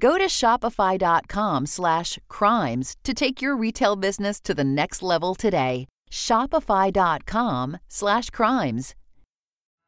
Go to shopify.com slash crimes to take your retail business to the next level today. Shopify.com slash crimes.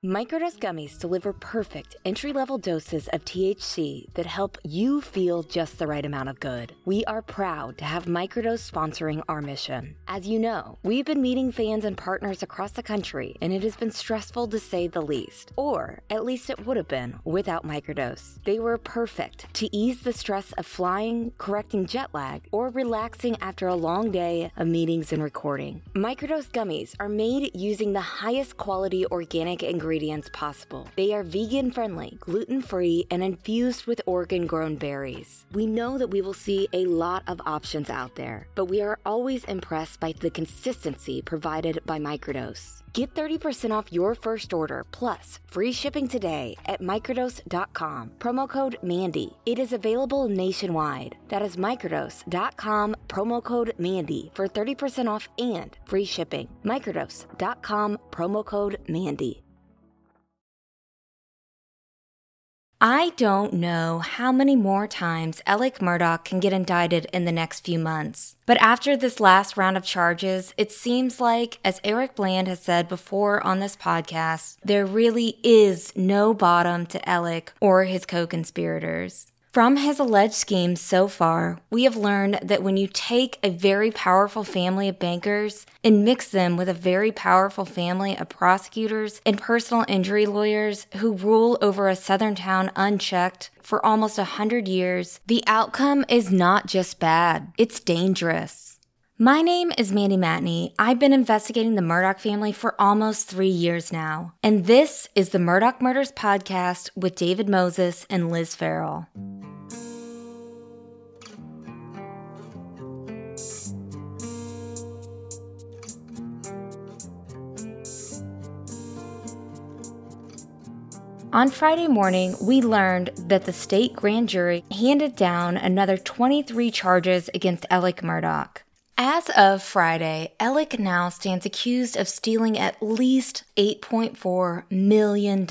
Microdose gummies deliver perfect entry level doses of THC that help you feel just the right amount of good. We are proud to have Microdose sponsoring our mission. As you know, we've been meeting fans and partners across the country, and it has been stressful to say the least. Or at least it would have been without Microdose. They were perfect to ease the stress of flying, correcting jet lag, or relaxing after a long day of meetings and recording. Microdose gummies are made using the highest quality organic ingredients ingredients possible. They are vegan friendly, gluten free, and infused with Oregon grown berries. We know that we will see a lot of options out there, but we are always impressed by the consistency provided by Microdose. Get 30% off your first order plus free shipping today at microdose.com. Promo code MANDY. It is available nationwide. That is microdose.com, promo code MANDY for 30% off and free shipping. Microdose.com, promo code MANDY. I don't know how many more times Alec Murdaugh can get indicted in the next few months. But after this last round of charges, it seems like, as Eric Bland has said before on this podcast, there really is no bottom to Alec or his co conspirators. From his alleged schemes so far, we have learned that when you take a very powerful family of bankers and mix them with a very powerful family of prosecutors and personal injury lawyers who rule over a southern town unchecked for almost a hundred years, the outcome is not just bad, it's dangerous. My name is Mandy Matney. I've been investigating the Murdaugh family for almost three years now. And this is the Murdaugh Murders Podcast with David Moses and Liz Farrell. On Friday morning, we learned that the state grand jury handed down another 23 charges against Alec Murdaugh. As of Friday, Alec now stands accused of stealing at least $8.4 million.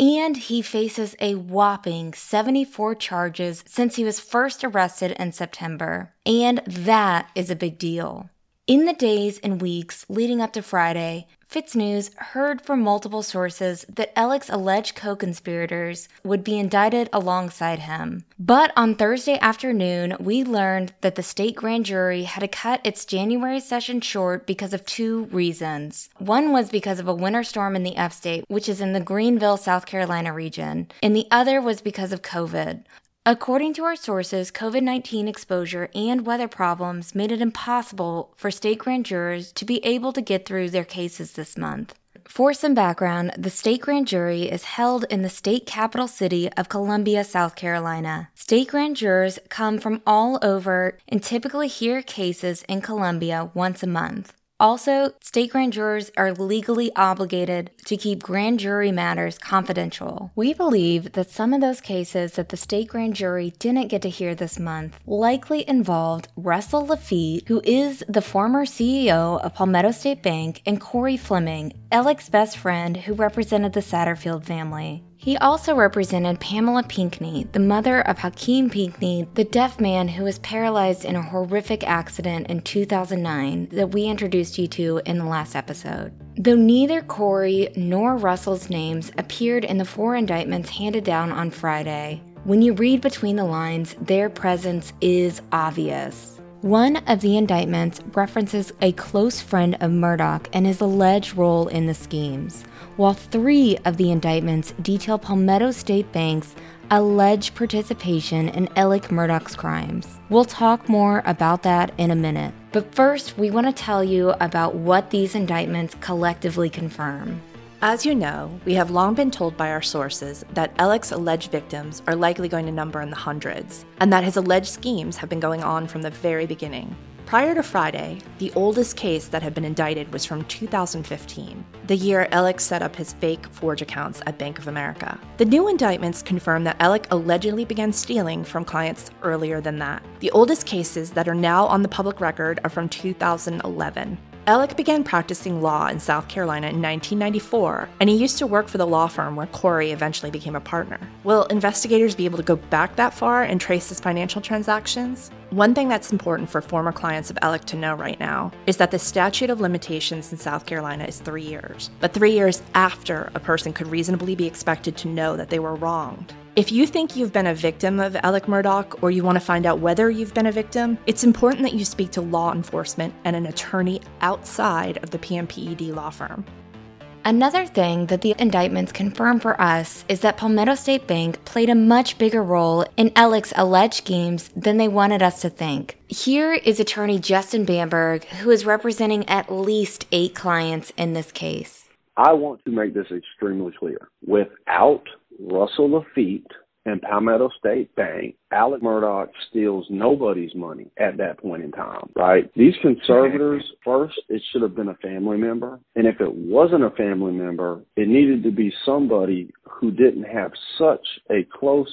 And he faces a whopping 74 charges since he was first arrested in September. And that is a big deal. In the days and weeks leading up to Friday, FITSNews heard from multiple sources that Alec's alleged co conspirators would be indicted alongside him. But on Thursday afternoon, we learned that the state grand jury had to cut its January session short because of two reasons. One was because of a winter storm in the upstate, which is in the Greenville, South Carolina region, and the other was because of COVID. According to our sources, COVID 19 exposure and weather problems made it impossible for state grand jurors to be able to get through their cases this month. For some background, the state grand jury is held in the state capital city of Columbia, South Carolina. State grand jurors come from all over and typically hear cases in Columbia once a month. Also, state grand jurors are legally obligated to keep grand jury matters confidential. We believe that some of those cases that the state grand jury didn't get to hear this month likely involved Russell Laffitte, who is the former CEO of Palmetto State Bank, and Corey Fleming, Alec's best friend who represented the Satterfield family. He also represented Pamela Pinckney, the mother of Hakeem Pinckney, the deaf man who was paralyzed in a horrific accident in 2009 that we introduced you to in the last episode. Though neither Corey nor Russell's names appeared in the four indictments handed down on Friday, when you read between the lines, their presence is obvious. One of the indictments references a close friend of Murdaugh and his alleged role in the schemes, while three of the indictments detail Palmetto State Bank's alleged participation in Alec Murdaugh's crimes. We'll talk more about that in a minute. But first, we want to tell you about what these indictments collectively confirm. As you know, we have long been told by our sources that Alec's alleged victims are likely going to number in the hundreds, and that his alleged schemes have been going on from the very beginning. Prior to Friday, the oldest case that had been indicted was from 2015, the year Alec set up his fake Forge accounts at Bank of America. The new indictments confirm that Alec allegedly began stealing from clients earlier than that. The oldest cases that are now on the public record are from 2011. Alec began practicing law in South Carolina in 1994, and he used to work for the law firm where Corey eventually became a partner. Will investigators be able to go back that far and trace his financial transactions? One thing that's important for former clients of Alec to know right now is that the statute of limitations in South Carolina is three years, but three years after a person could reasonably be expected to know that they were wronged. If you think you've been a victim of Alec Murdaugh or you want to find out whether you've been a victim, it's important that you speak to law enforcement and an attorney outside of the PMPED law firm. Another thing that the indictments confirm for us is that Palmetto State Bank played a much bigger role in Alec's alleged schemes than they wanted us to think. Here is attorney Justin Bamberg, who is representing at least eight clients in this case. I want to make this extremely clear. Without Russell Laffitte and Palmetto State Bank, Alec Murdaugh steals nobody's money at that point in time, right? These conservators, first, it should have been a family member. And if it wasn't a family member, it needed to be somebody who didn't have such a close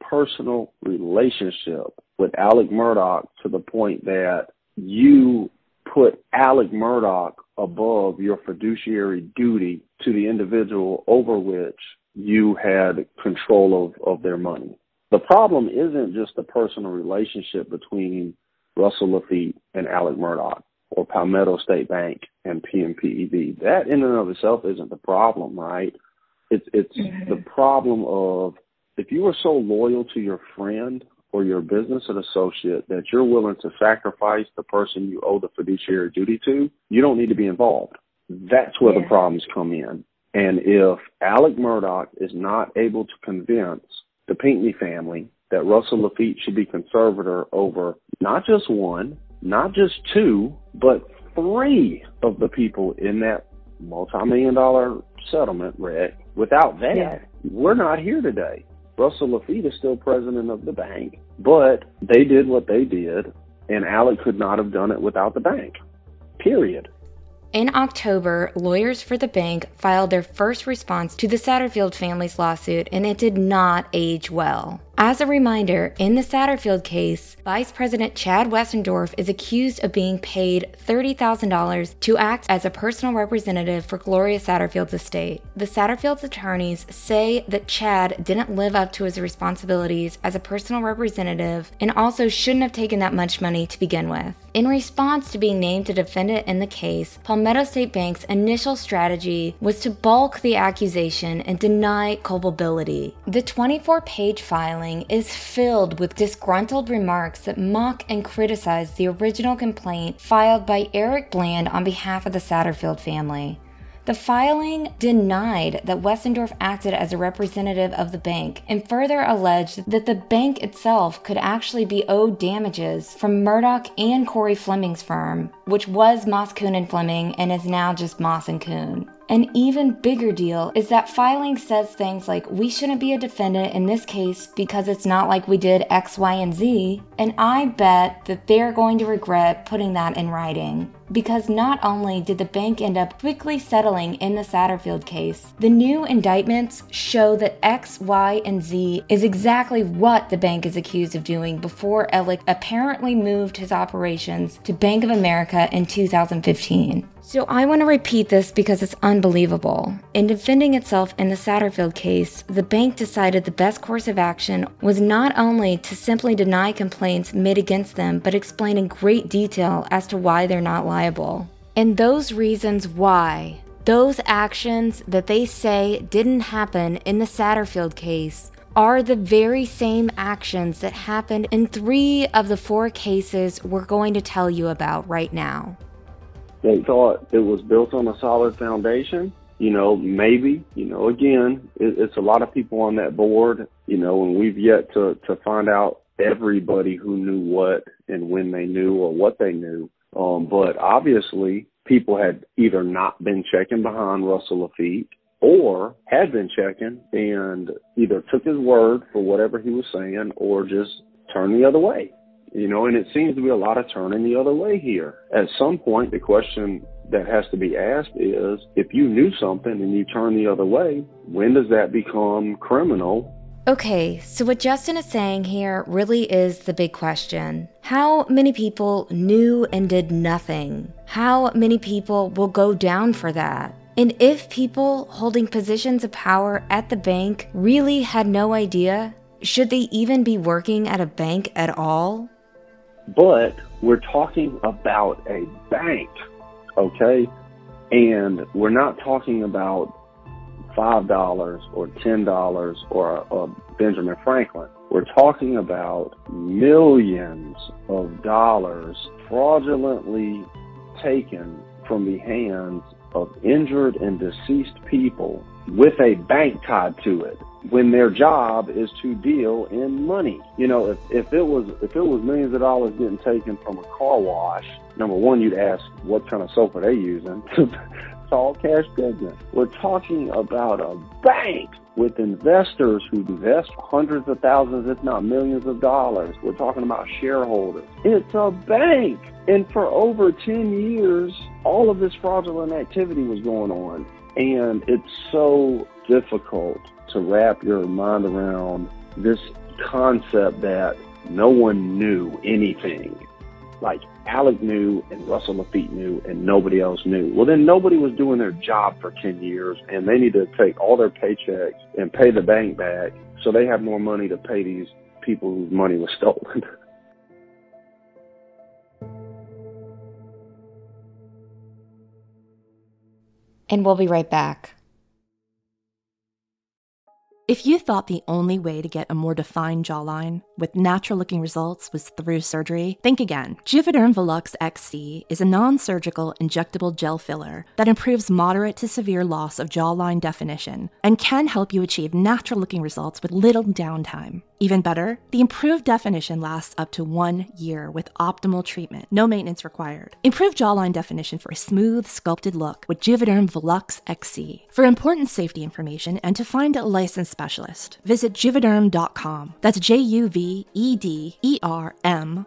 personal relationship with Alec Murdaugh to the point that you put Alec Murdaugh above your fiduciary duty to the individual over which you had control of, of their money. The problem isn't just the personal relationship between Russell Laffitte and Alec Murdaugh or Palmetto State Bank and PMPED. That in and of itself isn't the problem, right? It's it's mm-hmm. the problem of if you are so loyal to your friend or your business and associate that you're willing to sacrifice the person you owe the fiduciary duty to, you don't need to be involved. That's where yeah. the problems come in. And if Alec Murdaugh is not able to convince the Pinckney family that Russell Laffitte should be conservator over not just one, not just two, but three of the people in that multi-million dollar settlement, Rick. Without that, yeah. we're not here today. Russell Laffitte is still president of the bank, but they did what they did, and Alec could not have done it without the bank. Period. In October, lawyers for the bank filed their first response to the Satterfield family's lawsuit, and it did not age well. As a reminder, in the Satterfield case, Vice President Chad Westendorf is accused of being paid $30,000 to act as a personal representative for Gloria Satterfield's estate. The Satterfield's attorneys say that Chad didn't live up to his responsibilities as a personal representative and also shouldn't have taken that much money to begin with. In response to being named a defendant in the case, Palmetto State Bank's initial strategy was to bulk the accusation and deny culpability. The 24 page filing filing is filled with disgruntled remarks that mock and criticize the original complaint filed by Eric Bland on behalf of the Satterfield family. The filing denied that Westendorf acted as a representative of the bank and further alleged that the bank itself could actually be owed damages from Murdaugh and Corey Fleming's firm, which was Moss Kuhn and Fleming and is now just Moss and Kuhn. An even bigger deal is that filing says things like, we shouldn't be a defendant in this case because it's not like we did X, Y, and Z, and I bet that they're going to regret putting that in writing. Because not only did the bank end up quickly settling in the Satterfield case, the new indictments show that X, Y, and Z is exactly what the bank is accused of doing before Alec apparently moved his operations to Bank of America in 2015. So I want to repeat this because it's unbelievable. In defending itself in the Satterfield case, the bank decided the best course of action was not only to simply deny complaints made against them, but explain in great detail as to why they're not liable. And those reasons why, those actions that they say didn't happen in the Satterfield case, are the very same actions that happened in three of the four cases we're going to tell you about right now. They thought it was built on a solid foundation. You know, maybe, you know, again, it, it's a lot of people on that board, you know, and we've yet to, to find out everybody who knew what and when they knew or what they knew. Um, but obviously, people had either not been checking behind Russell Laffitte or had been checking and either took his word for whatever he was saying or just turned the other way you know, and it seems to be a lot of turning the other way here. At some point, the question that has to be asked is if you knew something and you turn the other way, when does that become criminal? Okay, so what Justin is saying here really is the big question. How many people knew and did nothing? How many people will go down for that? And if people holding positions of power at the bank really had no idea, should they even be working at a bank at all? But we're talking about a bank, okay? And we're not talking about $5 or $10 or a Benjamin Franklin. We're talking about millions of dollars fraudulently taken from the hands of injured and deceased people with a bank tied to it when their job is to deal in money. You know, if, if it was if it was millions of dollars getting taken from a car wash, number one, you'd ask what kind of soap are they using? it's all cash business. We're talking about a bank with investors who invest hundreds of thousands, if not millions of dollars. We're talking about shareholders. It's a bank. And for over 10 years, all of this fraudulent activity was going on. And it's so difficult to wrap your mind around this concept that no one knew anything. Like Alec knew and Russell Laffitte knew and nobody else knew. Well, then nobody was doing their job for 10 years and they need to take all their paychecks and pay the bank back so they have more money to pay these people whose money was stolen. and we'll be right back. If you thought the only way to get a more defined jawline with natural looking results was through surgery, think again. Juvederm Volux XC is a non surgical injectable gel filler that improves moderate to severe loss of jawline definition and can help you achieve natural looking results with little downtime. Even better, the improved definition lasts up to one year with optimal treatment, no maintenance required. Improved jawline definition for a smooth, sculpted look with Juvederm Volux XC. For important safety information and to find a licensed specialist, visit juvederm.com. That's J U V E D E R M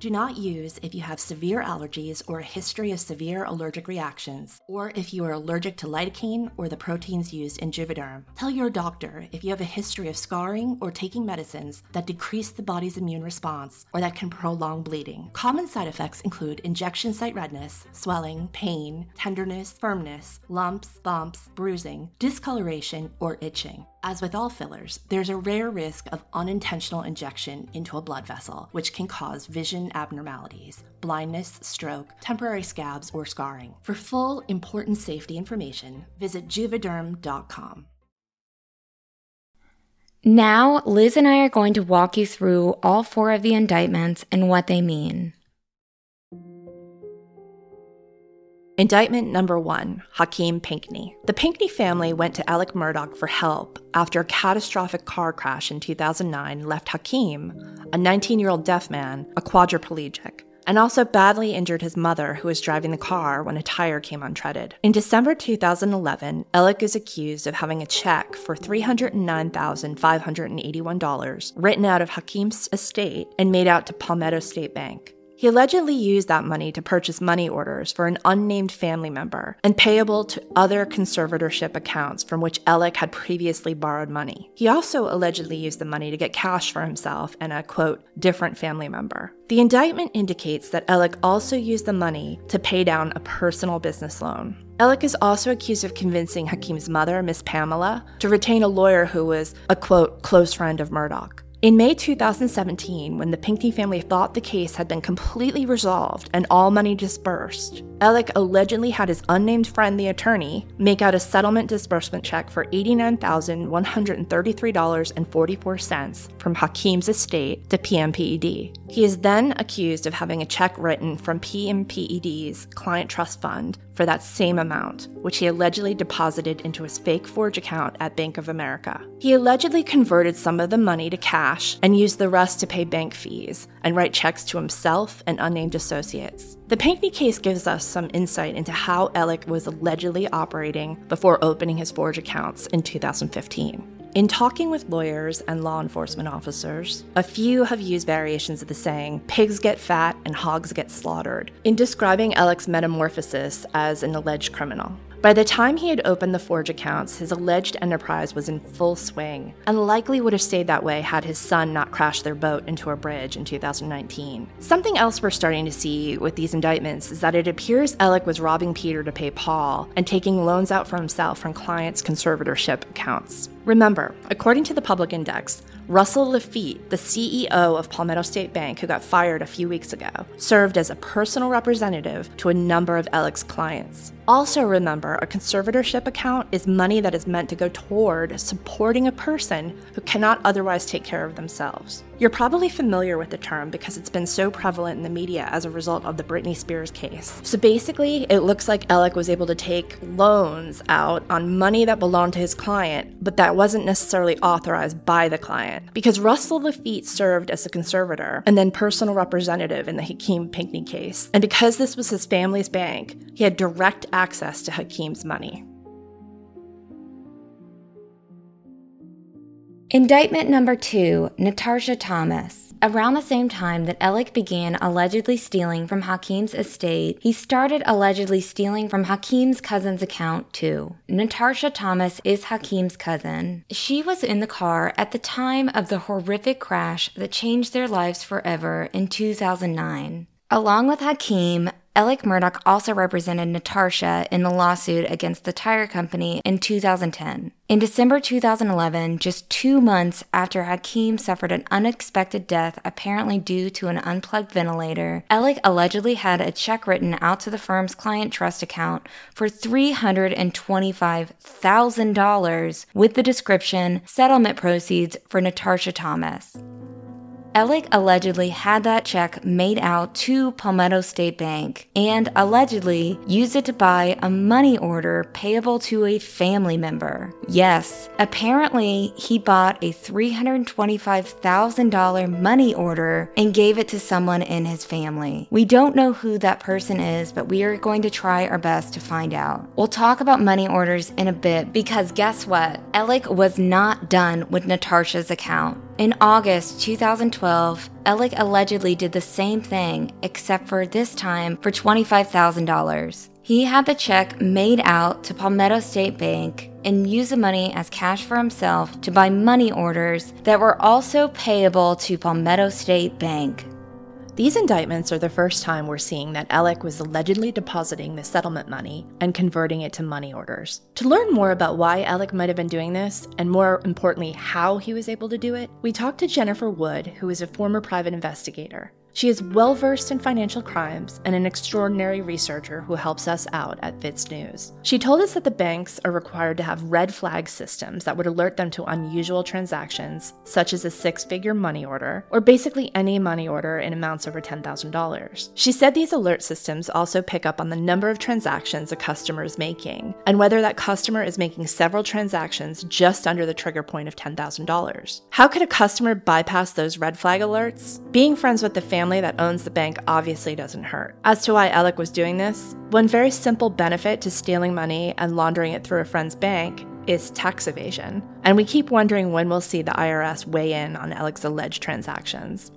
Do not use if you have severe allergies or a history of severe allergic reactions, or if you are allergic to lidocaine or the proteins used in Juvederm. Tell your doctor if you have a history of scarring or taking medicines that decrease the body's immune response or that can prolong bleeding. Common side effects include injection site redness, swelling, pain, tenderness, firmness, lumps, bumps, bruising, discoloration, or itching. As with all fillers, there's a rare risk of unintentional injection into a blood vessel, which can cause vision abnormalities, blindness, stroke, temporary scabs, or scarring. For full, important safety information, visit juvederm.com. Now, Liz and I are going to walk you through all four of the indictments and what they mean. Indictment number one Hakeem Pinckney. The Pinckney family went to Alec Murdaugh for help after a catastrophic car crash in 2009 left Hakeem, a 19 year old deaf man, a quadriplegic, and also badly injured his mother, who was driving the car when a tire came untreaded. In December 2011, Alec is accused of having a check for $309,581 written out of Hakeem's estate and made out to Palmetto State Bank. He allegedly used that money to purchase money orders for an unnamed family member and payable to other conservatorship accounts from which Alec had previously borrowed money. He also allegedly used the money to get cash for himself and a quote, different family member. The indictment indicates that Alec also used the money to pay down a personal business loan. Alec is also accused of convincing Hakeem's mother, Miss Pamela, to retain a lawyer who was a quote, close friend of Murdaugh. In May 2017, when the Pinckney family thought the case had been completely resolved and all money disbursed, Alec allegedly had his unnamed friend, the attorney, make out a settlement disbursement check for $89,133.44 from Hakeem's estate to PMPED. He is then accused of having a check written from PMPED's client trust fund for that same amount, which he allegedly deposited into his fake Forge account at Bank of America. He allegedly converted some of the money to cash and used the rest to pay bank fees and write checks to himself and unnamed associates. The Pinckney case gives us some insight into how Alec was allegedly operating before opening his Forge accounts in 2015. In talking with lawyers and law enforcement officers, a few have used variations of the saying, pigs get fat and hogs get slaughtered, in describing Alec's metamorphosis as an alleged criminal. By the time he had opened the Forge accounts, his alleged enterprise was in full swing, and likely would have stayed that way had his son not crashed their boat into a bridge in 2019. Something else we're starting to see with these indictments is that it appears Alec was robbing Peter to pay Paul and taking loans out for himself from clients' conservatorship accounts. Remember, according to the Public Index, Russell Laffitte, the CEO of Palmetto State Bank, who got fired a few weeks ago, served as a personal representative to a number of Alec's clients. Also, remember, a conservatorship account is money that is meant to go toward supporting a person who cannot otherwise take care of themselves. You're probably familiar with the term because it's been so prevalent in the media as a result of the Britney Spears case. So basically, it looks like Alec was able to take loans out on money that belonged to his client, but that wasn't necessarily authorized by the client. Because Russell Laffitte served as a conservator and then personal representative in the Hakeem Pinckney case. And because this was his family's bank, he had direct access to Hakeem's money. Indictment number two Natasha Thomas. Around the same time that Alec began allegedly stealing from Hakeem's estate, he started allegedly stealing from Hakeem's cousin's account too. Natasha Thomas is Hakeem's cousin. She was in the car at the time of the horrific crash that changed their lives forever in 2009. Along with Hakeem, Alec Murdaugh also represented Natasha in the lawsuit against the tire company in 2010. In December 2011, just two months after Hakeem suffered an unexpected death apparently due to an unplugged ventilator, Alec allegedly had a check written out to the firm's client trust account for $325,000 with the description settlement proceeds for Natasha Thomas. Alec allegedly had that check made out to Palmetto State Bank and allegedly used it to buy a money order payable to a family member. Yes, apparently he bought a $325,000 money order and gave it to someone in his family. We don't know who that person is, but we are going to try our best to find out. We'll talk about money orders in a bit because guess what? Alec was not done with Natasha's account. In August 2012, Alec allegedly did the same thing, except for this time for $25,000. He had the check made out to Palmetto State Bank and used the money as cash for himself to buy money orders that were also payable to Palmetto State Bank. These indictments are the first time we're seeing that Alec was allegedly depositing the settlement money and converting it to money orders. To learn more about why Alec might have been doing this, and more importantly, how he was able to do it, we talked to Jennifer Wood, who is a former private investigator. She is well versed in financial crimes and an extraordinary researcher who helps us out at FITSNews. She told us that the banks are required to have red flag systems that would alert them to unusual transactions, such as a six figure money order, or basically any money order in amounts over $10,000. She said these alert systems also pick up on the number of transactions a customer is making, and whether that customer is making several transactions just under the trigger point of $10,000. How could a customer bypass those red flag alerts? Being friends with the family family that owns the bank obviously doesn't hurt. As to why Alec was doing this, one very simple benefit to stealing money and laundering it through a friend's bank is tax evasion. And we keep wondering when we'll see the IRS weigh in on Alec's alleged transactions.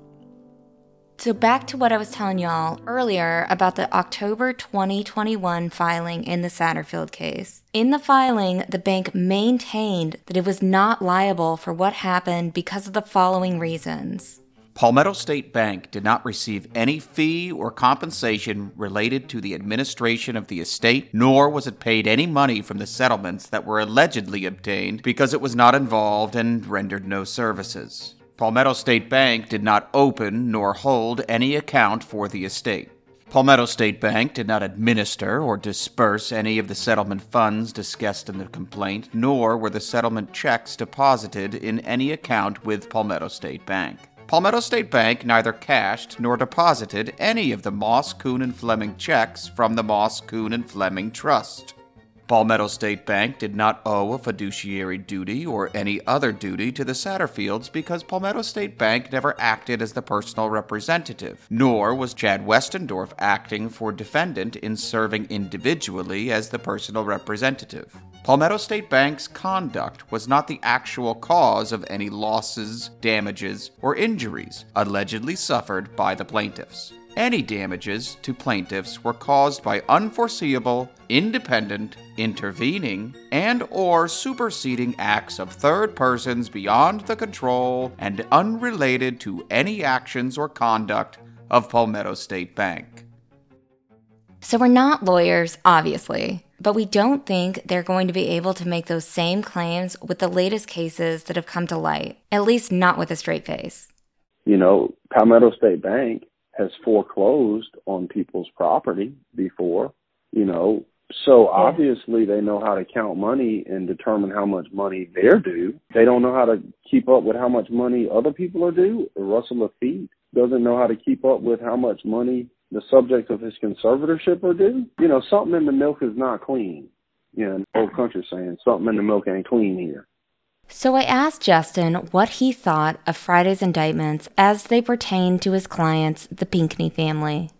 So, back to what I was telling y'all earlier about the October 2021 filing in the Satterfield case. In the filing, the bank maintained that it was not liable for what happened because of the following reasons. Palmetto State Bank did not receive any fee or compensation related to the administration of the estate, nor was it paid any money from the settlements that were allegedly obtained because it was not involved and rendered no services. Palmetto State Bank did not open nor hold any account for the estate. Palmetto State Bank did not administer or disperse any of the settlement funds discussed in the complaint, nor were the settlement checks deposited in any account with Palmetto State Bank. Palmetto State Bank neither cashed nor deposited any of the Moss, Kuhn, and Fleming checks from the Moss, Kuhn, and Fleming Trust. Palmetto State Bank did not owe a fiduciary duty or any other duty to the Satterfields because Palmetto State Bank never acted as the personal representative, nor was Chad Westendorf acting for defendant in serving individually as the personal representative. Palmetto State Bank's conduct was not the actual cause of any losses, damages, or injuries allegedly suffered by the plaintiffs. Any damages to plaintiffs were caused by unforeseeable, independent, intervening, and or superseding acts of third persons beyond the control and unrelated to any actions or conduct of Palmetto State Bank. So we're not lawyers, obviously, but we don't think they're going to be able to make those same claims with the latest cases that have come to light, at least not with a straight face. You know, Palmetto State Bank has foreclosed on people's property before, you know, so yeah. obviously they know how to count money and determine how much money they're due. They don't know how to keep up with how much money other people are due. Russell Laffitte doesn't know how to keep up with how much money the subject of his conservatorship are due. You know, something in the milk is not clean. You know, old country saying something in the milk ain't clean here. So I asked Justin what he thought of Friday's indictments as they pertain to his clients, the Pinckney family.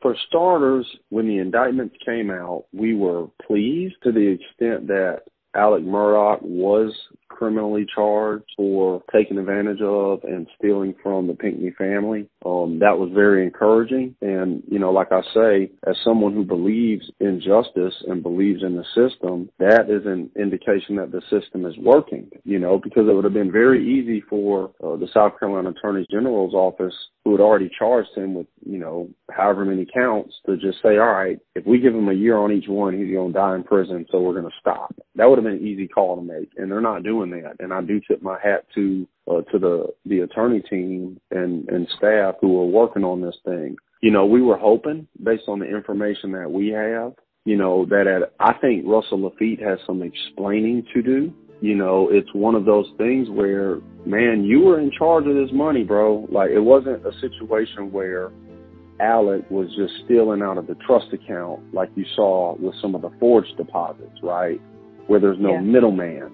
For starters, when the indictments came out, we were pleased to the extent that Alec Murdaugh was criminally charged for taking advantage of and stealing from the Pinckney family. Um, that was very encouraging. And, you know, like I say, as someone who believes in justice and believes in the system, that is an indication that the system is working, you know, because it would have been very easy for uh, the South Carolina Attorney General's office who had already charged him with, you know, however many counts to just say, all right, if we give him a year on each one, he's going to die in prison, so we're going to stop. That would have been an easy call to make, and they're not doing that. And I do tip my hat to uh, to the the attorney team and and staff who are working on this thing. You know, we were hoping, based on the information that we have, you know, that at, I think Russell Laffitte has some explaining to do you know, it's one of those things where, man, you were in charge of this money, bro. Like, it wasn't a situation where Alec was just stealing out of the trust account like you saw with some of the forged deposits, right? Where there's no yeah. middleman.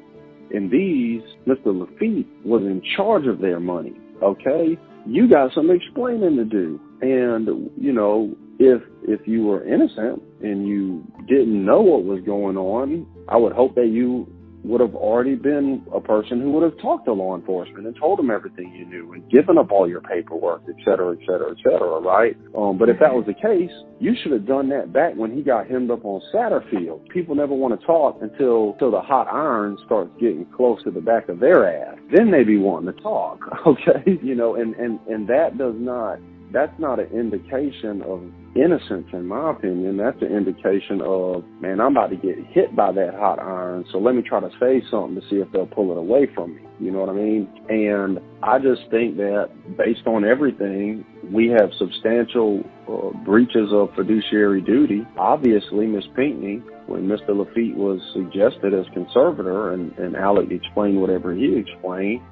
In these, Mr. Laffitte was in charge of their money, okay? You got some explaining to do. And, you know, if if you were innocent and you didn't know what was going on, I would hope that you would have already been a person who would have talked to law enforcement and told them everything you knew and given up all your paperwork, et cetera, et cetera, et cetera, right? Um, but if that was the case, you should have done that back when he got hemmed up on Satterfield. People never want to talk until, until the hot iron starts getting close to the back of their ass. Then they be wanting to talk, okay? You know, and, and, and that does not that's not an indication of innocence, in my opinion. That's an indication of, man, I'm about to get hit by that hot iron, so let me try to say something to see if they'll pull it away from me. You know what I mean? And I just think that based on everything, we have substantial uh, breaches of fiduciary duty. Obviously, Miss Pinckney, when Mr. Laffitte was suggested as conservator and, and Alec explained whatever he explained,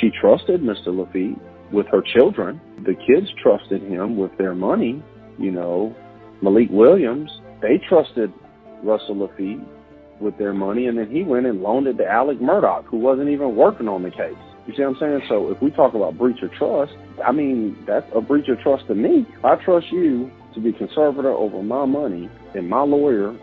she trusted Mr. Laffitte with her children. The kids trusted him with their money. You know, Malik Williams, they trusted Russell Laffitte with their money, and then he went and loaned it to Alec Murdaugh, who wasn't even working on the case. You see what I'm saying? So if we talk about breach of trust, I mean, that's a breach of trust to me. I trust you to be conservator over my money, and my lawyer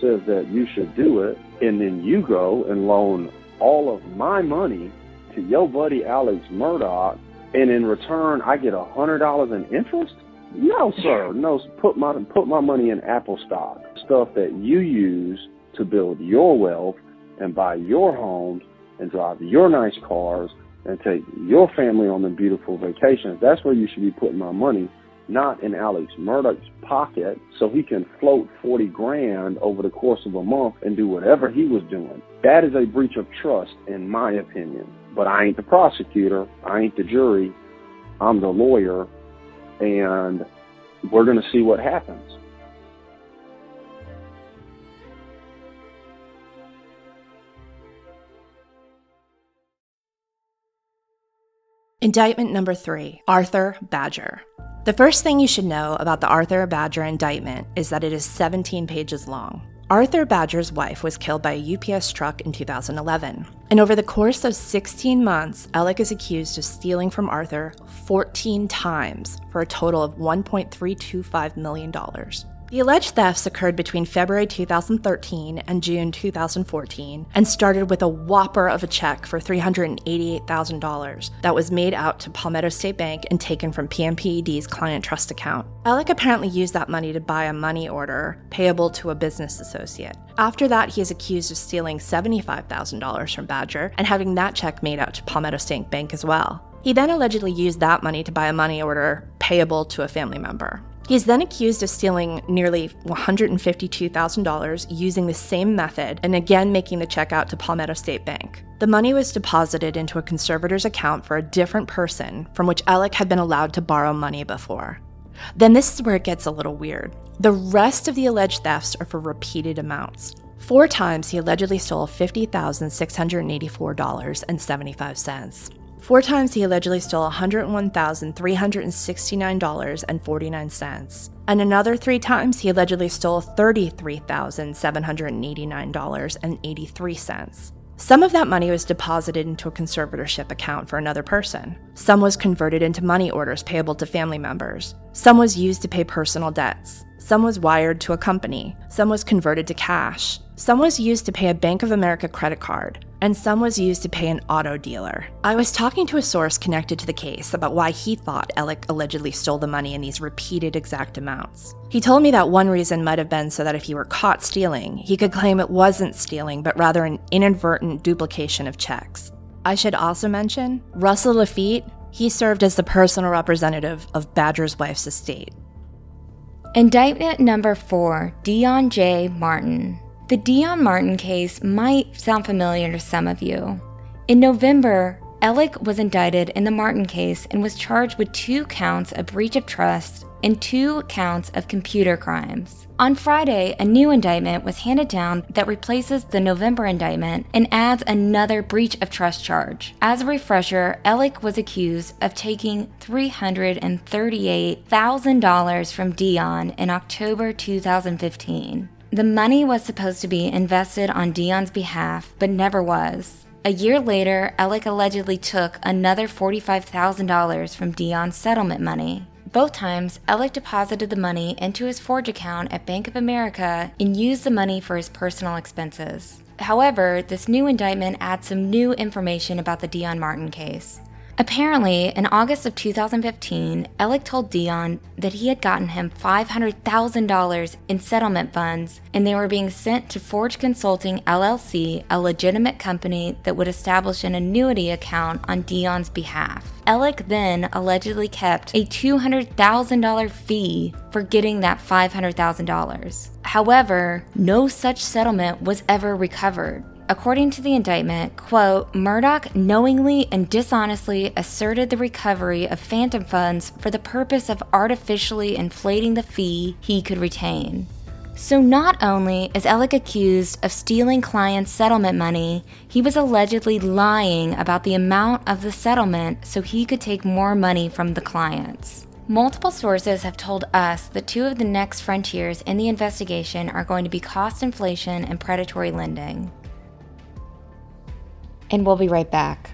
says that you should do it, and then you go and loan all of my money to your buddy Alex Murdaugh, and in return I get a hundred dollars in interest? No, sir. No, put my put my money in Apple stock, stuff that you use to build your wealth and buy your homes and drive your nice cars and take your family on the beautiful vacations. That's where you should be putting my money, not in Alex Murdaugh's pocket so he can float 40 grand over the course of a month and do whatever he was doing. That is a breach of trust, in my opinion. But I ain't the prosecutor. I ain't the jury. I'm the lawyer. And we're going to see what happens. Indictment number three Arthur Badger. The first thing you should know about the Arthur Badger indictment is that it is 17 pages long. Arthur Badger's wife was killed by a UPS truck in 2011. And over the course of 16 months, Alec is accused of stealing from Arthur 14 times for a total of $1.325 million. The alleged thefts occurred between February 2013 and June 2014 and started with a whopper of a check for $388,000 that was made out to Palmetto State Bank and taken from PMPED's client trust account. Alec apparently used that money to buy a money order payable to a business associate. After that, he is accused of stealing $75,000 from Badger and having that check made out to Palmetto State Bank as well. He then allegedly used that money to buy a money order payable to a family member. He is then accused of stealing nearly $152,000 using the same method and again making the check out to Palmetto State Bank. The money was deposited into a conservator's account for a different person from which Alec had been allowed to borrow money before. Then this is where it gets a little weird. The rest of the alleged thefts are for repeated amounts. Four times he allegedly stole $50,684.75. Four times he allegedly stole $101,369.49. And another three times he allegedly stole $33,789.83. Some of that money was deposited into a conservatorship account for another person. Some was converted into money orders payable to family members. Some was used to pay personal debts. Some was wired to a company. Some was converted to cash. Some was used to pay a Bank of America credit card and some was used to pay an auto dealer. I was talking to a source connected to the case about why he thought Alec allegedly stole the money in these repeated exact amounts. He told me that one reason might have been so that if he were caught stealing, he could claim it wasn't stealing, but rather an inadvertent duplication of checks. I should also mention Russell Laffitte, he served as the personal representative of Badger's wife's estate. Indictment number four Dion J. Martin. The Dion Martin case might sound familiar to some of you. In November, Alec was indicted in the Martin case and was charged with two counts of breach of trust and two counts of computer crimes. On Friday, a new indictment was handed down that replaces the November indictment and adds another breach of trust charge. As a refresher, Alec was accused of taking $338,000 from Dion in October 2015. The money was supposed to be invested on Dion's behalf, but never was. A year later, Alec allegedly took another $45,000 from Dion's settlement money. Both times, Alec deposited the money into his Forge account at Bank of America and used the money for his personal expenses. However, this new indictment adds some new information about the Dion Martin case. Apparently, in August of 2015, Alec told Dion that he had gotten him $500,000 in settlement funds and they were being sent to Forge Consulting LLC, a legitimate company that would establish an annuity account on Dion's behalf. Alec then allegedly kept a $200,000 fee for getting that $500,000. However, no such settlement was ever recovered. According to the indictment, quote, Murdaugh knowingly and dishonestly asserted the recovery of phantom funds for the purpose of artificially inflating the fee he could retain. So, not only is Alec accused of stealing clients' settlement money, he was allegedly lying about the amount of the settlement so he could take more money from the clients. Multiple sources have told us that two of the next frontiers in the investigation are going to be cost inflation and predatory lending and we'll be right back.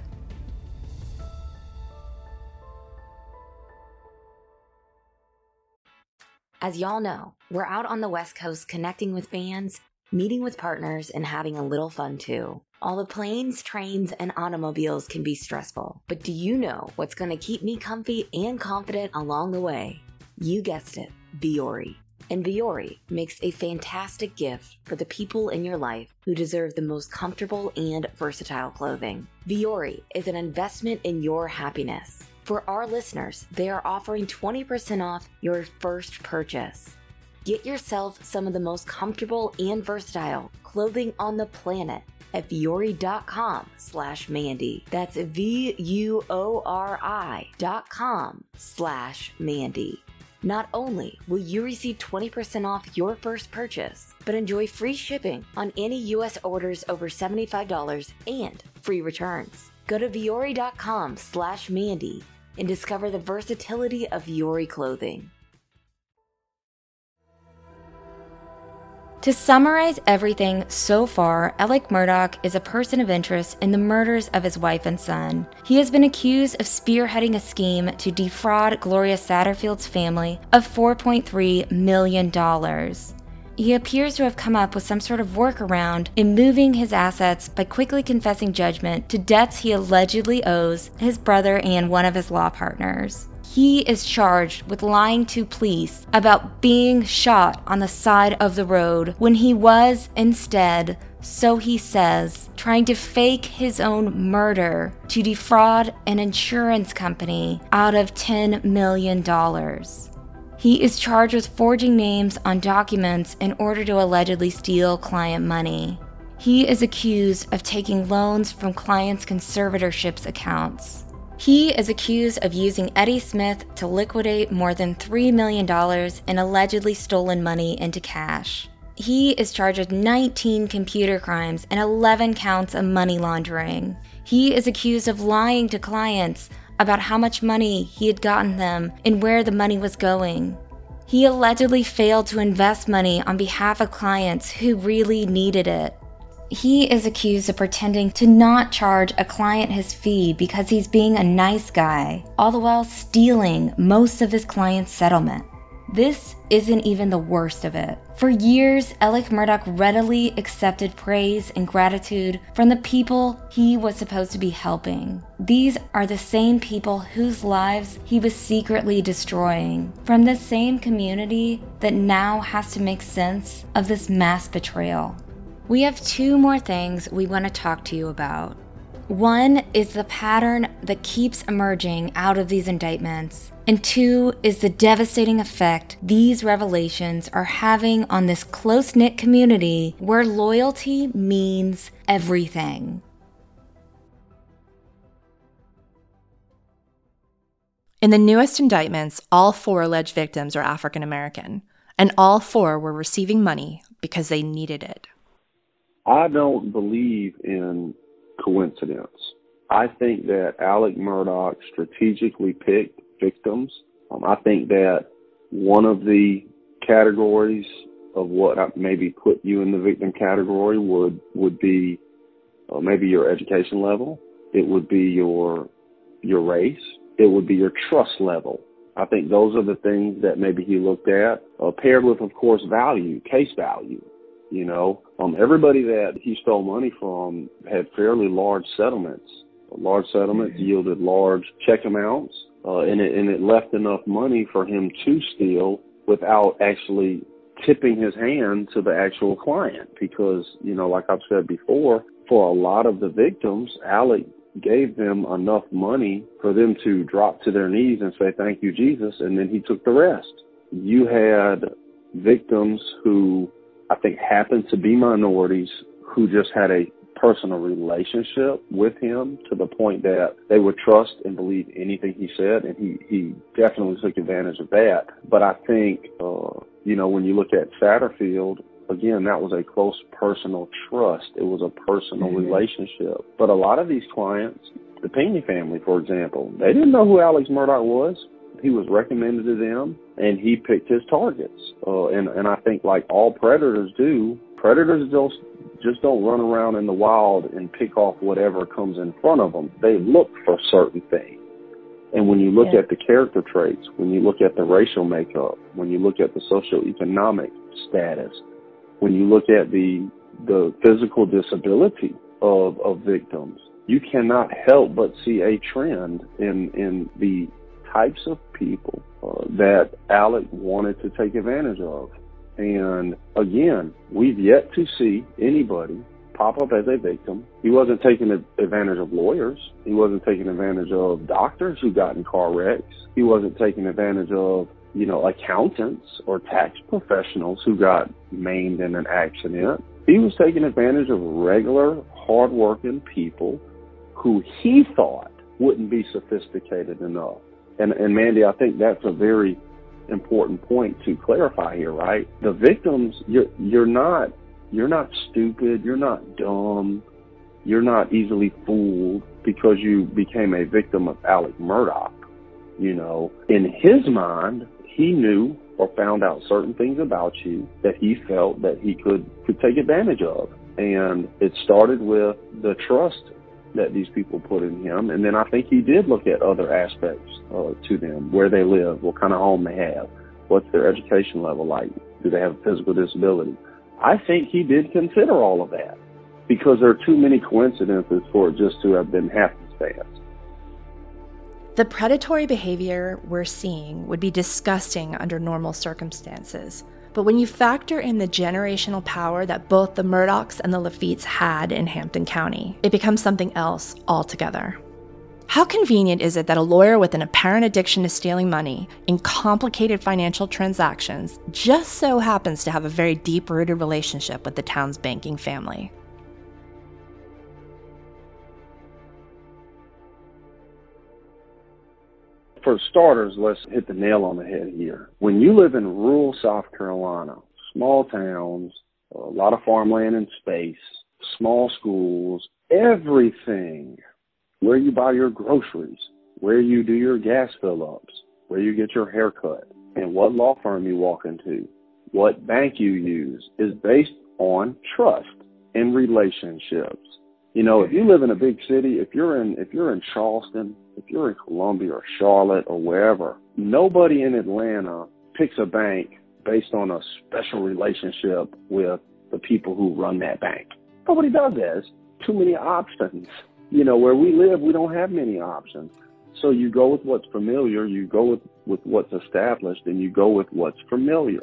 As y'all know, we're out on the West Coast connecting with fans, meeting with partners, and having a little fun too. All the planes, trains, and automobiles can be stressful, but do you know what's going to keep me comfy and confident along the way? You guessed it, Vuori and Vuori makes a fantastic gift for the people in your life who deserve the most comfortable and versatile clothing. Vuori is an investment in your happiness. For our listeners, they are offering 20% off your first purchase. Get yourself some of the most comfortable and versatile clothing on the planet at vuori.com slash Mandy. That's V-U-O-R-I dot com slash Mandy. Not only will you receive 20% off your first purchase, but enjoy free shipping on any U.S. orders over $75 and free returns. Go to vuori.com slash Mandy and discover the versatility of Vuori clothing. To summarize everything so far, Alec Murdaugh is a person of interest in the murders of his wife and son. He has been accused of spearheading a scheme to defraud Gloria Satterfield's family of $4.3 million. He appears to have come up with some sort of workaround in moving his assets by quickly confessing judgment to debts he allegedly owes his brother and one of his law partners he is charged with lying to police about being shot on the side of the road when he was instead, so he says, trying to fake his own murder to defraud an insurance company out of $10 million. He is charged with forging names on documents in order to allegedly steal client money. He is accused of taking loans from clients' conservatorships accounts. He is accused of using Eddie Smith to liquidate more than $3 million in allegedly stolen money into cash. He is charged with 19 computer crimes and 11 counts of money laundering. He is accused of lying to clients about how much money he had gotten them and where the money was going. He allegedly failed to invest money on behalf of clients who really needed it he is accused of pretending to not charge a client his fee because he's being a nice guy, all the while stealing most of his client's settlement. This isn't even the worst of it. For years, Alec Murdaugh readily accepted praise and gratitude from the people he was supposed to be helping. These are the same people whose lives he was secretly destroying, from the same community that now has to make sense of this mass betrayal. We have two more things we want to talk to you about. One is the pattern that keeps emerging out of these indictments, and two is the devastating effect these revelations are having on this close knit community where loyalty means everything. In the newest indictments, all four alleged victims are African American, and all four were receiving money because they needed it. I don't believe in coincidence. I think that Alec Murdaugh strategically picked victims. Um, I think that one of the categories of what maybe put you in the victim category would would be uh, maybe your education level. It would be your your race. It would be your trust level. I think those are the things that maybe he looked at, uh, paired with, of course, value, case value You know, um, everybody that he stole money from had fairly large settlements. Large settlements mm-hmm. yielded large check amounts, uh, and it and it left enough money for him to steal without actually tipping his hand to the actual client. Because you know, like I've said before, for a lot of the victims, Alec gave them enough money for them to drop to their knees and say, thank you, Jesus. And then he took the rest. You had victims who I think happened to be minorities who just had a personal relationship with him to the point that they would trust and believe anything he said. And he, he definitely took advantage of that. But I think, uh, you know, when you look at Satterfield, again, that was a close personal trust. It was a personal mm-hmm. relationship. But a lot of these clients, the Pena family, for example, they didn't know who Alex Murdaugh was. He was recommended to them, and he picked his targets. Uh, and and I think like all predators do, predators just just don't run around in the wild and pick off whatever comes in front of them. They look for certain things. And when you look yeah. at the character traits, when you look at the racial makeup, when you look at the socioeconomic status, when you look at the the physical disability of of victims, you cannot help but see a trend in in the types of people uh, that Alec wanted to take advantage of. And again, we've yet to see anybody pop up as a victim. He wasn't taking advantage of lawyers. He wasn't taking advantage of doctors who got in car wrecks. He wasn't taking advantage of you know, accountants or tax professionals who got maimed in an accident. He was taking advantage of regular, hardworking people who he thought wouldn't be sophisticated enough. And, and Mandy, I think that's a very important point to clarify here, right? The victims, you're, you're not, you're not stupid. You're not dumb. You're not easily fooled because you became a victim of Alec Murdaugh. You know, in his mind, he knew or found out certain things about you that he felt that he could could take advantage of. And it started with the trust that these people put in him. And then I think he did look at other aspects uh, to them, where they live, what kind of home they have, what's their education level like, do they have a physical disability. I think he did consider all of that because there are too many coincidences for it just to have been happenstance. The predatory behavior we're seeing would be disgusting under normal circumstances. But when you factor in the generational power that both the Murdaughs and the Laffittes had in Hampton County, it becomes something else altogether. How convenient is it that a lawyer with an apparent addiction to stealing money in complicated financial transactions just so happens to have a very deep rooted relationship with the town's banking family? For starters, let's hit the nail on the head here. When you live in rural South Carolina, small towns, a lot of farmland and space, small schools, everything, where you buy your groceries, where you do your gas fill ups, where you get your hair cut, and what law firm you walk into, what bank you use is based on trust and relationships. You know, if you live in a big city, if you're in if you're in Charleston, if you're in Columbia or Charlotte or wherever, nobody in Atlanta picks a bank based on a special relationship with the people who run that bank. Nobody does that. There's too many options. You know, where we live, we don't have many options. So you go with what's familiar, you go with, with what's established, and you go with what's familiar.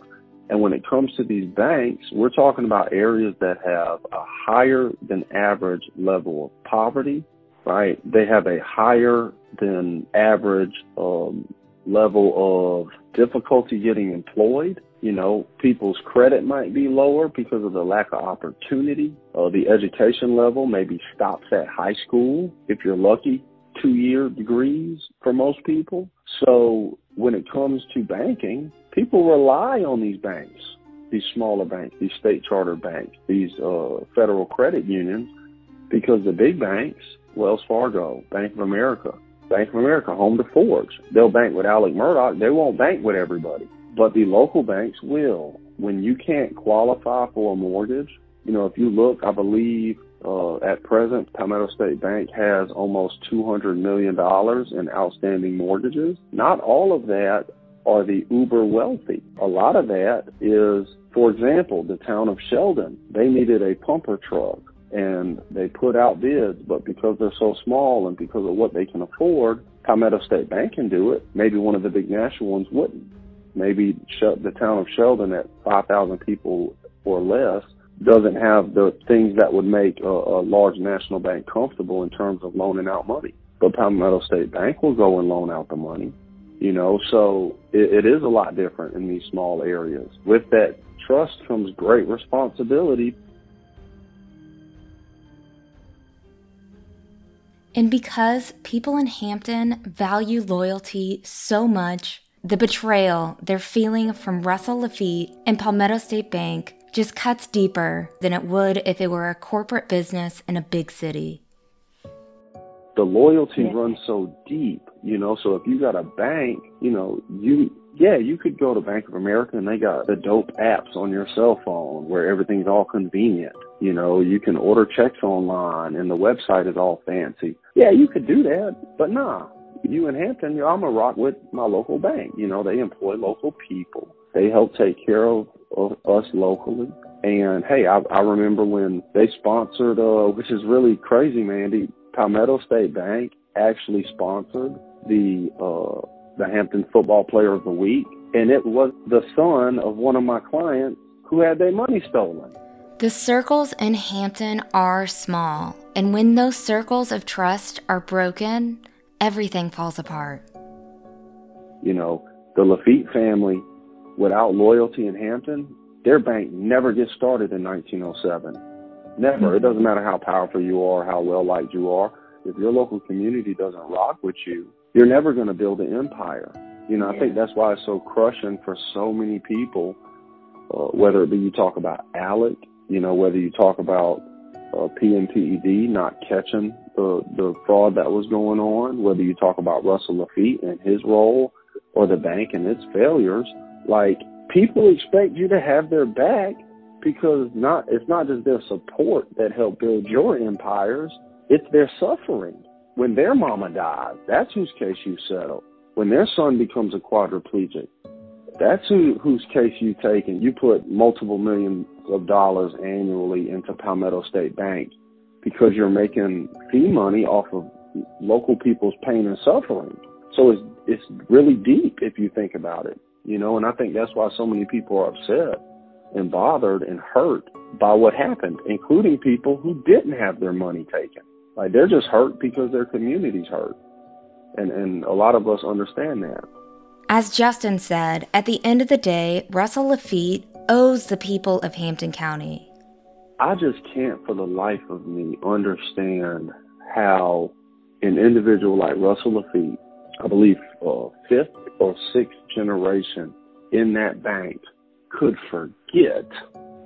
And when it comes to these banks, we're talking about areas that have a higher than average level of poverty, right? They have a higher than average um, level of difficulty getting employed. You know, people's credit might be lower because of the lack of opportunity. Uh, the education level maybe stops at high school if you're lucky, two year degrees for most people. So when it comes to banking, people rely on these banks, these smaller banks, these state charter banks, these uh, federal credit unions, because the big banks, Wells Fargo, Bank of America, Bank of America, home to Forbes, they'll bank with Alec Murdaugh. They won't bank with everybody, but the local banks will. When you can't qualify for a mortgage, you know, if you look, I believe uh, at present, Palmetto State Bank has almost $200 million in outstanding mortgages. Not all of that are the uber wealthy. A lot of that is, for example, the town of Sheldon. They needed a pumper truck and they put out bids, but because they're so small and because of what they can afford, Palmetto State Bank can do it. Maybe one of the big national ones wouldn't. Maybe the town of Sheldon at 5,000 people or less doesn't have the things that would make a, a large national bank comfortable in terms of loaning out money. But Palmetto State Bank will go and loan out the money. You know, so it, it is a lot different in these small areas. With that trust comes great responsibility. And because people in Hampton value loyalty so much, the betrayal they're feeling from Russell Laffitte and Palmetto State Bank just cuts deeper than it would if it were a corporate business in a big city. The loyalty yeah. runs so deep, you know. So if you got a bank, you know, you yeah, you could go to Bank of America and they got the dope apps on your cell phone where everything's all convenient. You know, you can order checks online and the website is all fancy. Yeah, you could do that, but nah. You in Hampton, you know, I'm a rock with my local bank. You know, they employ local people. They help take care of, of us locally. And hey, I, I remember when they sponsored, uh, which is really crazy, Mandy. Palmetto State Bank actually sponsored the uh, the Hampton Football Player of the Week, and it was the son of one of my clients who had their money stolen. The circles in Hampton are small, and when those circles of trust are broken, everything falls apart. You know, the Laffitte family, without loyalty in Hampton, their bank never gets started in 1907. Never. It doesn't matter how powerful you are, how well liked you are. If your local community doesn't rock with you, you're never going to build an empire. You know, I think that's why it's so crushing for so many people, uh, whether it be you talk about ALEC, you know, whether you talk about uh, PMPED not catching the, the fraud that was going on, whether you talk about Russell Laffitte and his role or the bank and its failures, like people expect you to have their back because not it's not just their support that helped build your empires, it's their suffering. When their mama dies, that's whose case you settle. When their son becomes a quadriplegic, that's who, whose case you take and you put multiple millions of dollars annually into Palmetto State Bank because you're making fee money off of local people's pain and suffering. So it's it's really deep if you think about it, you know. And I think that's why so many people are upset and bothered and hurt by what happened, including people who didn't have their money taken. Like they're just hurt because their community's hurt, and and a lot of us understand that. As Justin said, at the end of the day, Russell Laffitte owes the people of Hampton County. I just can't for the life of me understand how an individual like Russell Laffitte, I believe uh, fifth or sixth generation in that bank, could forget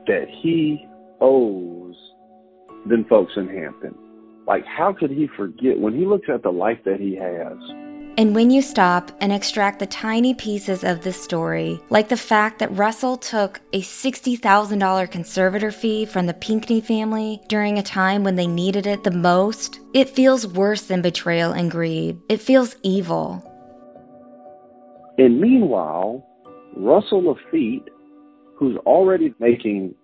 that he owes them folks in Hampton. Like, how could he forget when he looks at the life that he has? And when you stop and extract the tiny pieces of this story, like the fact that Russell took a $60,000 conservator fee from the Pinckney family during a time when they needed it the most, it feels worse than betrayal and greed. It feels evil. And meanwhile, Russell Laffitte, who's already making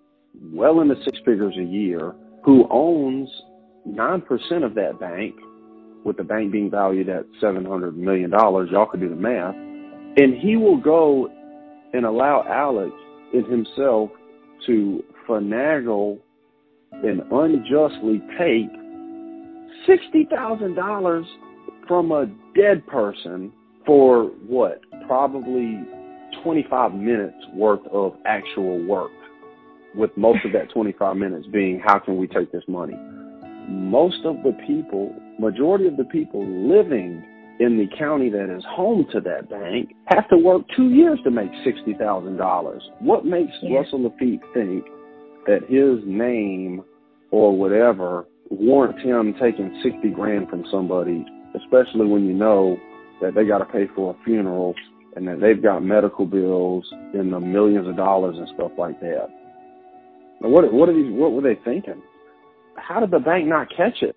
well into six figures a year, who owns 9% of that bank, with the bank being valued at $700 million, y'all could do the math, and he will go and allow Alex and himself to finagle and unjustly take $60,000 from a dead person for what? Probably 25 minutes worth of actual work, with most of that 25 minutes being how can we take this money? most of the people, majority of the people living in the county that is home to that bank have to work two years to make $60,000. What makes yeah. Russell Laffitte think that his name or whatever warrants him taking 60 grand from somebody, especially when you know that they got to pay for a funeral and that they've got medical bills in the millions of dollars and stuff like that. Now, what what are these? What were they thinking? how did the bank not catch it?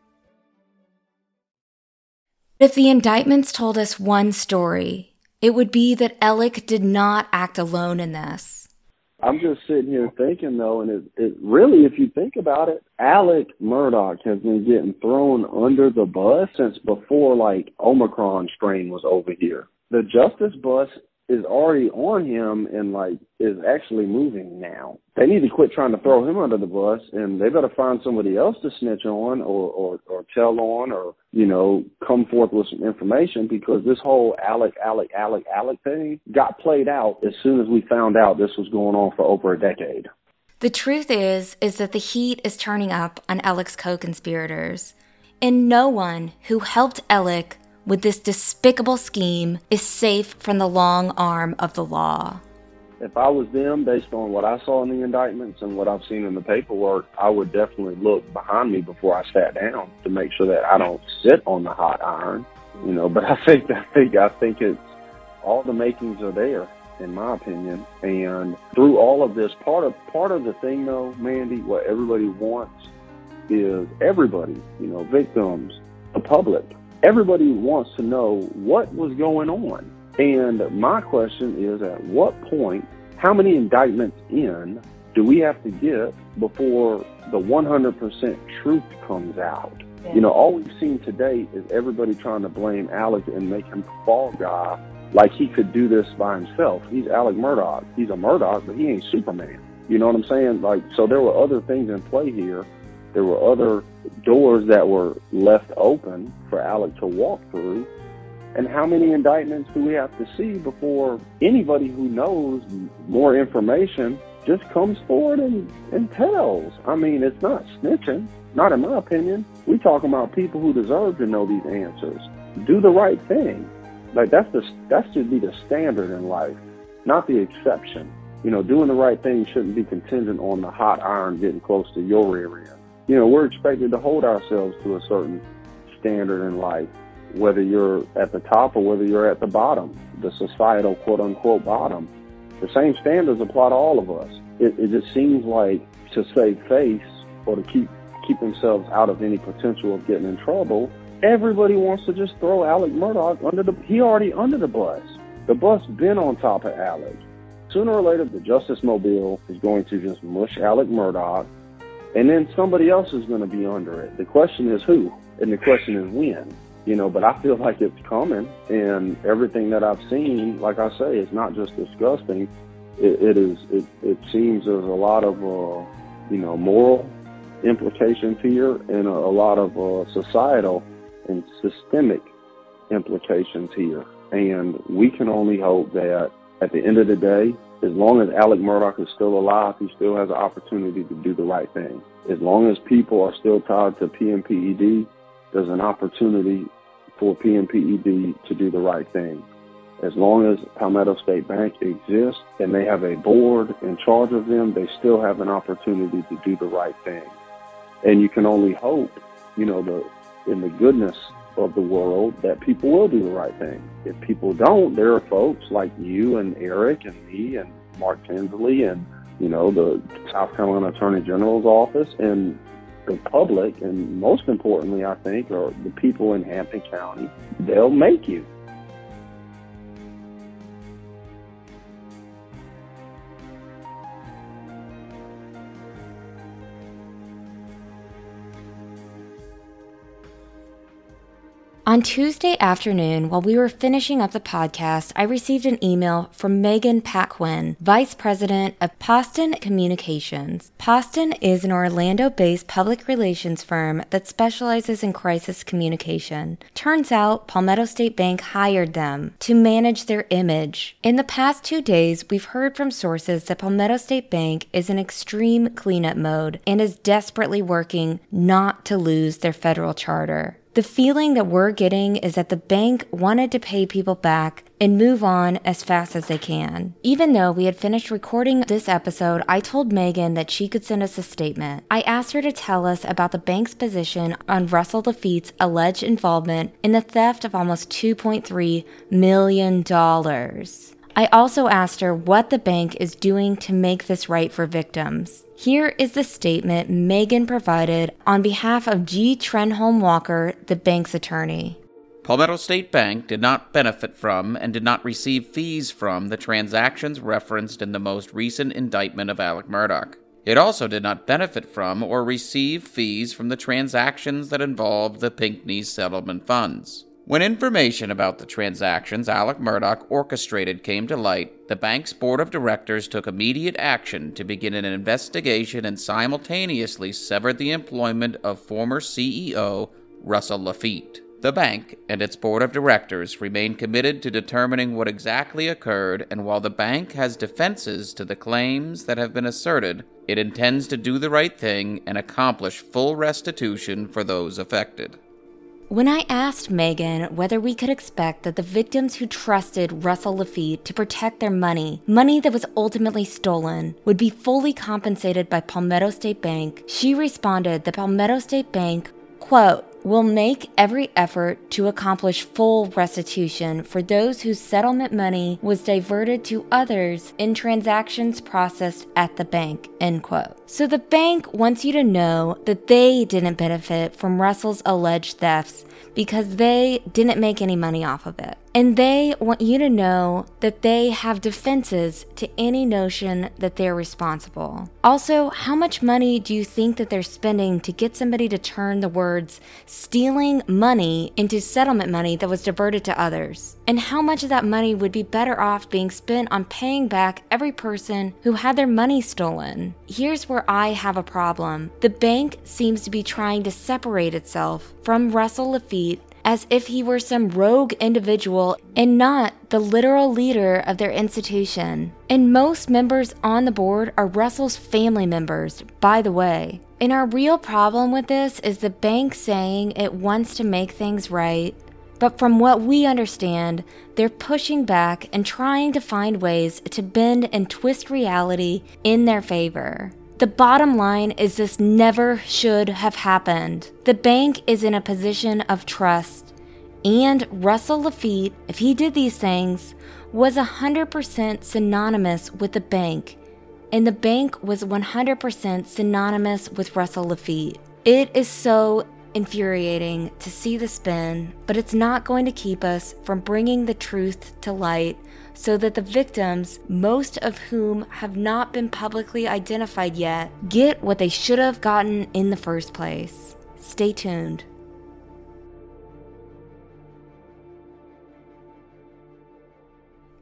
If the indictments told us one story, it would be that Alec did not act alone in this. I'm just sitting here thinking though, and it, it really, if you think about it, Alec Murdaugh has been getting thrown under the bus since before like Omicron strain was over here. The justice bus is already on him and like is actually moving now. They need to quit trying to throw him under the bus and they better find somebody else to snitch on or or, or tell on or you know come forth with some information because this whole Alec Alec Alec Alec thing got played out as soon as we found out this was going on for over a decade. The truth is is that the heat is turning up on Alec's co-conspirators. And no one who helped Alec with this despicable scheme is safe from the long arm of the law. If I was them, based on what I saw in the indictments and what I've seen in the paperwork, I would definitely look behind me before I sat down to make sure that I don't sit on the hot iron. You know, but I think I think I think it's all the makings are there, in my opinion. And through all of this, part of part of the thing though, Mandy, what everybody wants is everybody, you know, victims, the public, everybody wants to know what was going on. And my question is at what point, how many indictments in do we have to get before the 100% truth comes out? Yeah. You know, all we've seen today is everybody trying to blame Alec and make him the fall guy like he could do this by himself. He's Alec Murdaugh. He's a Murdaugh, but he ain't Superman. You know what I'm saying? Like, so there were other things in play here there were other doors that were left open for Alec to walk through. And how many indictments do we have to see before anybody who knows more information just comes forward and, and tells? I mean, it's not snitching, not in my opinion. We talking about people who deserve to know these answers. Do the right thing. Like that's the that should be the standard in life, not the exception. You know, doing the right thing shouldn't be contingent on the hot iron getting close to your area you know, we're expected to hold ourselves to a certain standard in life, whether you're at the top or whether you're at the bottom, the societal quote unquote bottom. The same standards apply to all of us. It, it just seems like to save face or to keep keep themselves out of any potential of getting in trouble, everybody wants to just throw Alec Murdaugh under the he already under the bus. The bus been on top of Alec. Sooner or later the Justice Mobile is going to just mush Alec Murdaugh and then somebody else is going to be under it. The question is who, and the question is when. You know, but I feel like it's coming, and everything that I've seen, like I say, is not just disgusting. It, it is. It, it seems there's a lot of, uh, you know, moral implications here, and a, a lot of uh, societal and systemic implications here. And we can only hope that at the end of the day, as long as Alec Murdaugh is still alive, he still has an opportunity to do the right thing. As long as people are still tied to PMPED, there's an opportunity for PMPED to do the right thing. As long as Palmetto State Bank exists and they have a board in charge of them, they still have an opportunity to do the right thing. And you can only hope, you know, the in the goodness of the world that people will do the right thing. If people don't, there are folks like you and Eric and me and Mark Tinsley and you know the South Carolina Attorney General's office and the public, and most importantly, I think, are the people in Hampton County. They'll make you. On Tuesday afternoon, while we were finishing up the podcast, I received an email from Megan Paquin, Vice President of Poston Communications. Poston is an Orlando based public relations firm that specializes in crisis communication. Turns out Palmetto State Bank hired them to manage their image. In the past two days, we've heard from sources that Palmetto State Bank is in extreme cleanup mode and is desperately working not to lose their federal charter. The feeling that we're getting is that the bank wanted to pay people back and move on as fast as they can. Even though we had finished recording this episode, I told Megan that she could send us a statement. I asked her to tell us about the bank's position on Russell Laffitte's alleged involvement in the theft of almost $2.3 million. I also asked her what the bank is doing to make this right for victims. Here is the statement Megan provided on behalf of G. Trenholm Walker, the bank's attorney. Palmetto State Bank did not benefit from and did not receive fees from the transactions referenced in the most recent indictment of Alec Murdaugh. It also did not benefit from or receive fees from the transactions that involved the Pinckney settlement funds. When information about the transactions Alec Murdaugh orchestrated came to light, the bank's board of directors took immediate action to begin an investigation and simultaneously severed the employment of former CEO Russell Laffitte. The bank and its board of directors remain committed to determining what exactly occurred, and while the bank has defenses to the claims that have been asserted, it intends to do the right thing and accomplish full restitution for those affected. When I asked Megan whether we could expect that the victims who trusted Russell Laffitte to protect their money, money that was ultimately stolen, would be fully compensated by Palmetto State Bank, she responded that Palmetto State Bank, quote, will make every effort to accomplish full restitution for those whose settlement money was diverted to others in transactions processed at the bank, end quote. So the bank wants you to know that they didn't benefit from Russell's alleged thefts because they didn't make any money off of it. And they want you to know that they have defenses to any notion that they're responsible. Also, how much money do you think that they're spending to get somebody to turn the words stealing money into settlement money that was diverted to others? And how much of that money would be better off being spent on paying back every person who had their money stolen? Here's where I have a problem. The bank seems to be trying to separate itself from Russell Laffitte as if he were some rogue individual and not the literal leader of their institution. And most members on the board are Russell's family members, by the way. And our real problem with this is the bank saying it wants to make things right. But from what we understand, they're pushing back and trying to find ways to bend and twist reality in their favor. The bottom line is this never should have happened. The bank is in a position of trust. And Russell Laffitte, if he did these things, was 100% synonymous with the bank. And the bank was 100% synonymous with Russell Laffitte. It is so infuriating to see the spin, but it's not going to keep us from bringing the truth to light so that the victims, most of whom have not been publicly identified yet, get what they should have gotten in the first place. Stay tuned.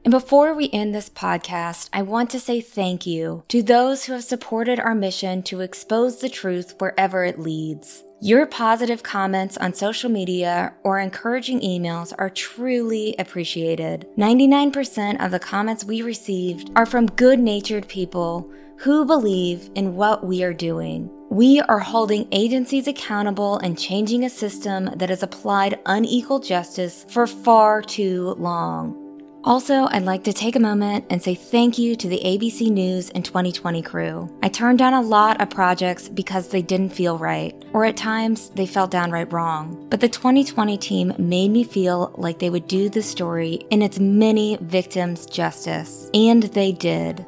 And before we end this podcast, I want to say thank you to those who have supported our mission to expose the truth wherever it leads. Your positive comments on social media or encouraging emails are truly appreciated. 99% of the comments we received are from good natured people who believe in what we are doing. We are holding agencies accountable and changing a system that has applied unequal justice for far too long. Also, I'd like to take a moment and say thank you to the ABC News and 2020 crew. I turned down a lot of projects because they didn't feel right, or at times they felt downright wrong. But the 2020 team made me feel like they would do the story and its many victims justice. And they did.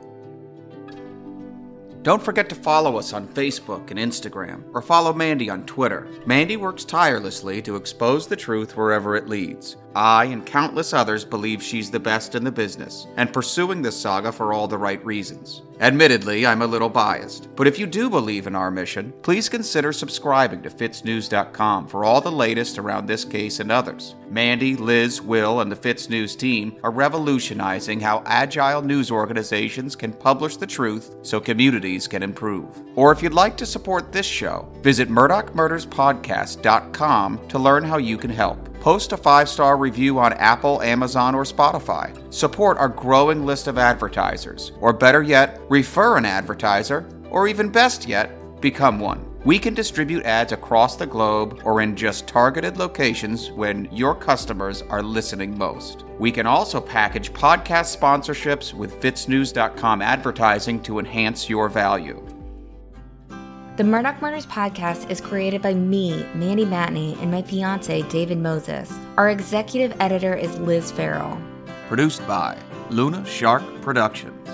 Don't forget to follow us on Facebook and Instagram, or follow Mandy on Twitter. Mandy works tirelessly to expose the truth wherever it leads. I and countless others believe she's the best in the business, and pursuing this saga for all the right reasons. Admittedly, I'm a little biased, but if you do believe in our mission, please consider subscribing to FITSNews.com for all the latest around this case and others. Mandy, Liz, Will, and the FITSNews team are revolutionizing how agile news organizations can publish the truth so communities can improve. Or if you'd like to support this show, visit MurdaughMurdersPodcast.com to learn how you can help. Post a five star review on Apple, Amazon, or Spotify. Support our growing list of advertisers. Or better yet, refer an advertiser. Or even best yet, become one. We can distribute ads across the globe or in just targeted locations when your customers are listening most. We can also package podcast sponsorships with FITSNews.com advertising to enhance your value. The Murdaugh Murders podcast is created by me, Mandy Matney, and my fiance, David Moses. Our executive editor is Liz Farrell. Produced by Luna Shark Productions.